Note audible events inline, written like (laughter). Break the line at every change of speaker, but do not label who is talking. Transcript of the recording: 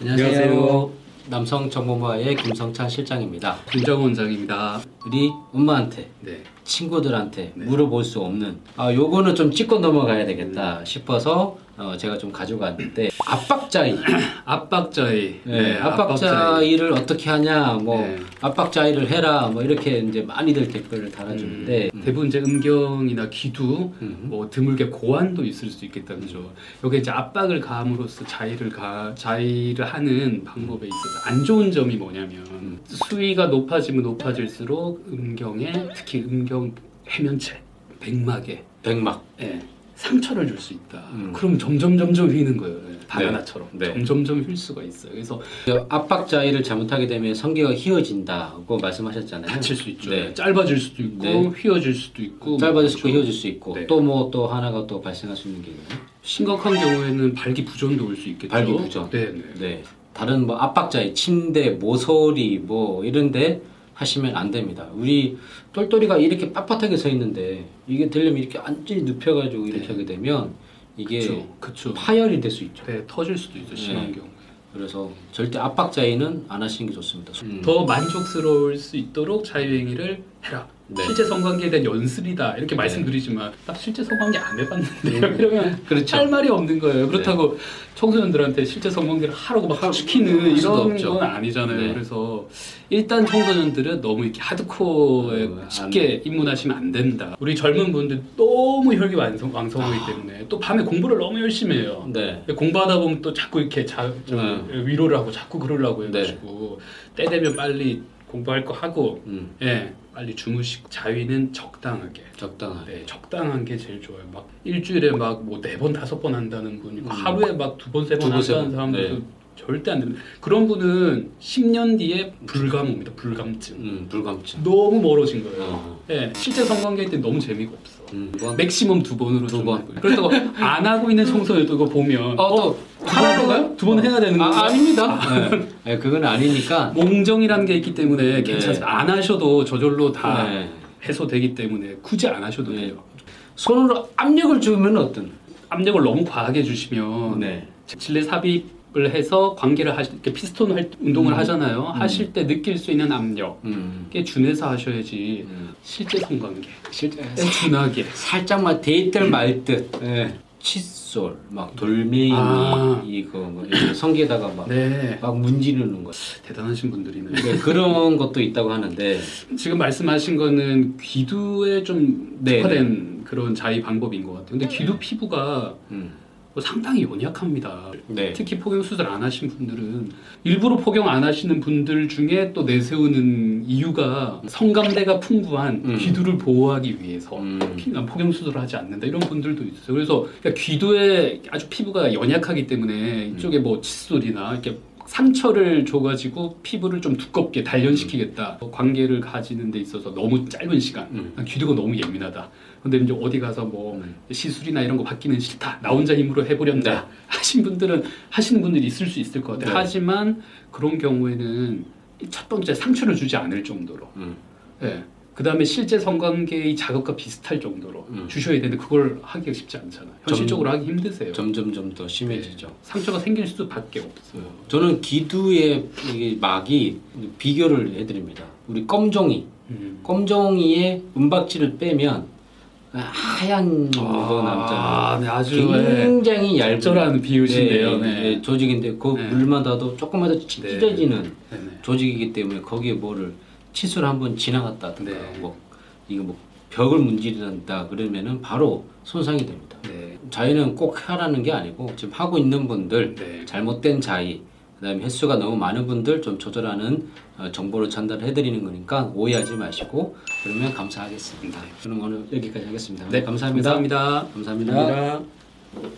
안녕하세요. 남성 정보마의 김성찬 실장입니다.
김정원 원장입니다.
우리 엄마한테
네.
친구들한테 물어볼 수 없는 아 요거는 좀 짚고 넘어가야 되겠다 싶어서 어, 제가 좀 가져갔는데 (clears throat) 압박자이. (clears throat)
압박자의
네, 압박자이를 어떻게 하냐 뭐
네.
압박자이를 해라 뭐 이렇게 이제 많이들 댓글을 달아주는데
음, 대부분 이제 음경이나 기두,
음.
뭐 드물게 고환도 있을 수 있겠다는 거죠. 여기 이제 압박을 가함으로써 자의를 가 자의를 하는 방법에 있어서 안 좋은 점이 뭐냐면 수위가 높아지면 높아질수록 음경에 특히 음경 해면체, 백막에.
백막.
예, 상처를 줄 수 있다.
음.
그럼 점점 점점 휘는 거예요. 예, 바나나처럼
네.
점점점 휠 수가 있어요. 그래서
압박자이를 잘못하게 되면 성기가 휘어진다고 말씀하셨잖아요.
다칠 수 있죠.
네.
짧아질 수도 있고
네.
휘어질 수도 있고
짧아질 수 있고
그렇죠.
휘어질 수 있고
네.
또뭐 또 하나가 또 발생할 수 있는 게 있나요?
심각한 경우에는 발기 부전도 올 수 있겠죠.
발기 부전.
네, 네.
네. 다른 뭐 압박자에 침대, 모서리 뭐 이런데 하시면 안 됩니다. 우리 똘똘이가 이렇게 빳빳하게 서 있는데 이게 되려면 이렇게 완전히 눕혀가지고 이렇게
네.
하게 되면 이게
그렇죠. 그렇죠.
파열이 될 수 있죠.
네, 터질 수도 있죠. 심한
네.
경우.
그래서 절대 압박자에는 안 하시는 게 좋습니다. 음.
더 만족스러울 수 있도록 자유행위를 해라.
네.
실제 성관계에 대한 연습이다 이렇게 말씀드리지만 나 실제 성관계 안 해봤는데 이러면
그렇죠.
할 말이 없는 거예요. 그렇다고 청소년들한테 실제 성관계를 하라고 막 시키는 이런
없죠.
건 아니잖아요.
네.
그래서 일단 청소년들은 너무 이렇게 하드코어에
어, 안-
쉽게 입문하시면 안 된다. 우리 젊은 분들 너무 혈기 왕성, 왕성하기 때문에 또 밤에 공부를 너무 열심히 해요.
네.
공부하다 보면 또 자꾸 이렇게 자, 좀
네.
위로를 하고 자꾸 그러려고 해가지고 때 되면 빨리 공부할 거 하고
음.
예 빨리 주무시고 자위는 적당하게
적당하게.
네 적당한 게 제일 좋아요 막 일주일에 막 뭐 네 번 다섯 번 한다는 분 있고
음.
하루에 막 두 번세두번 한다는
번.
사람들도
네.
절대 안 됩니다 그런 분은 10년 뒤에 불감입니다 불감증
음, 불감증.
너무 멀어진 거예요
어.
예 실제 성관계 때 너무 재미가 없어
음, 이건
맥시멈 두 번으로 두좀
번.
그렇다고 안 하고 있는 청소년도 이거 보면
어, 또
하라고 가요? 두 번 해야 되는 거예요?
아, 아닙니다. 네. 네, 그건 아니니까.
몽정이라는 게 있기 때문에
네.
괜찮습니다. 안 하셔도 저절로 다
네.
해소되기 때문에 굳이 안 하셔도
네.
돼요.
손으로 압력을 주면 어떤?
압력을 너무 과하게 주시면
네.
질내 삽입 을 해서 관계를 하실 때 피스톤 할- 운동을
음.
하잖아요. 하실 때 느낄 수 있는 압력.
음.
게 준해서 하셔야지
음.
실제 성관계
실제
준하게
살짝만 데이트를 말듯 예. 칫솔 막 돌멩이
아.
이거 뭐 이렇게 성기에다가 막,
네
막 문지르는 거
대단하신 분들이네
네, 그런 것도 있다고 하는데
지금 말씀하신 거는 귀두에 좀
네,
특화된 그런 자위 방법인 것 같아요 근데 귀두 피부가
음.
뭐 상당히 연약합니다
네.
특히 폭경 수술 안 하신 분들은 일부러 폭경 안 하시는 분들 중에 또 내세우는 이유가 성감대가 풍부한
음.
귀두를 보호하기 위해서
음.
폭경 수술을 하지 않는다 이런 분들도 있어요. 그래서 그러니까 귀두에 아주 피부가 연약하기 때문에 이쪽에 뭐 칫솔이나 이렇게 상처를 줘가지고 피부를 좀 두껍게 단련시키겠다. 관계를 가지는 데 있어서 너무 짧은 시간.
음.
난 귀두가 너무 예민하다. 근데 이제 어디 가서 뭐
음.
시술이나 이런 거 받기는 싫다. 나 혼자 힘으로 해보련다.
네. (laughs)
하신 분들은 하시는 분들이 있을 수 있을 것 같아요.
네.
하지만 그런 경우에는 첫 번째 상처를 주지 않을 정도로.
음.
예. 그 다음에 실제 성관계의 자극과 비슷할 정도로
음.
주셔야 되는데 그걸 하기가 쉽지 않잖아요. 현실적으로 하기 힘드세요.
점점점 더 심해지죠.
상처가 생길 수밖에 없어요.
저는 기두의 막이 비교를 해드립니다. 우리 껌종이
음.
껌종이의 은박지를 빼면 하얀 거 남잖아요.
네, 아주 예.
굉장히 얇은
적절한 비유신데요.
네,
네.
네, 조직인데 그
네.
조금만 더 찢어지는
네, 네.
조직이기 때문에 거기에 뭐를 칫솔 한번 지나갔다든가
네.
뭐 이거 뭐 벽을 문지른다 그러면은 바로 손상이 됩니다.
네.
자위는 꼭 하라는 게 아니고 지금 하고 있는 분들
네.
잘못된 자위 그다음에 횟수가 너무 많은 분들 좀 조절하는 어, 정보를 전달해 드리는 거니까 오해하지 마시고 그러면 감사하겠습니다. 그럼 오늘 여기까지 하겠습니다.
네,
감사합니다.
감사합니다.
감사합니다.
감사합니다.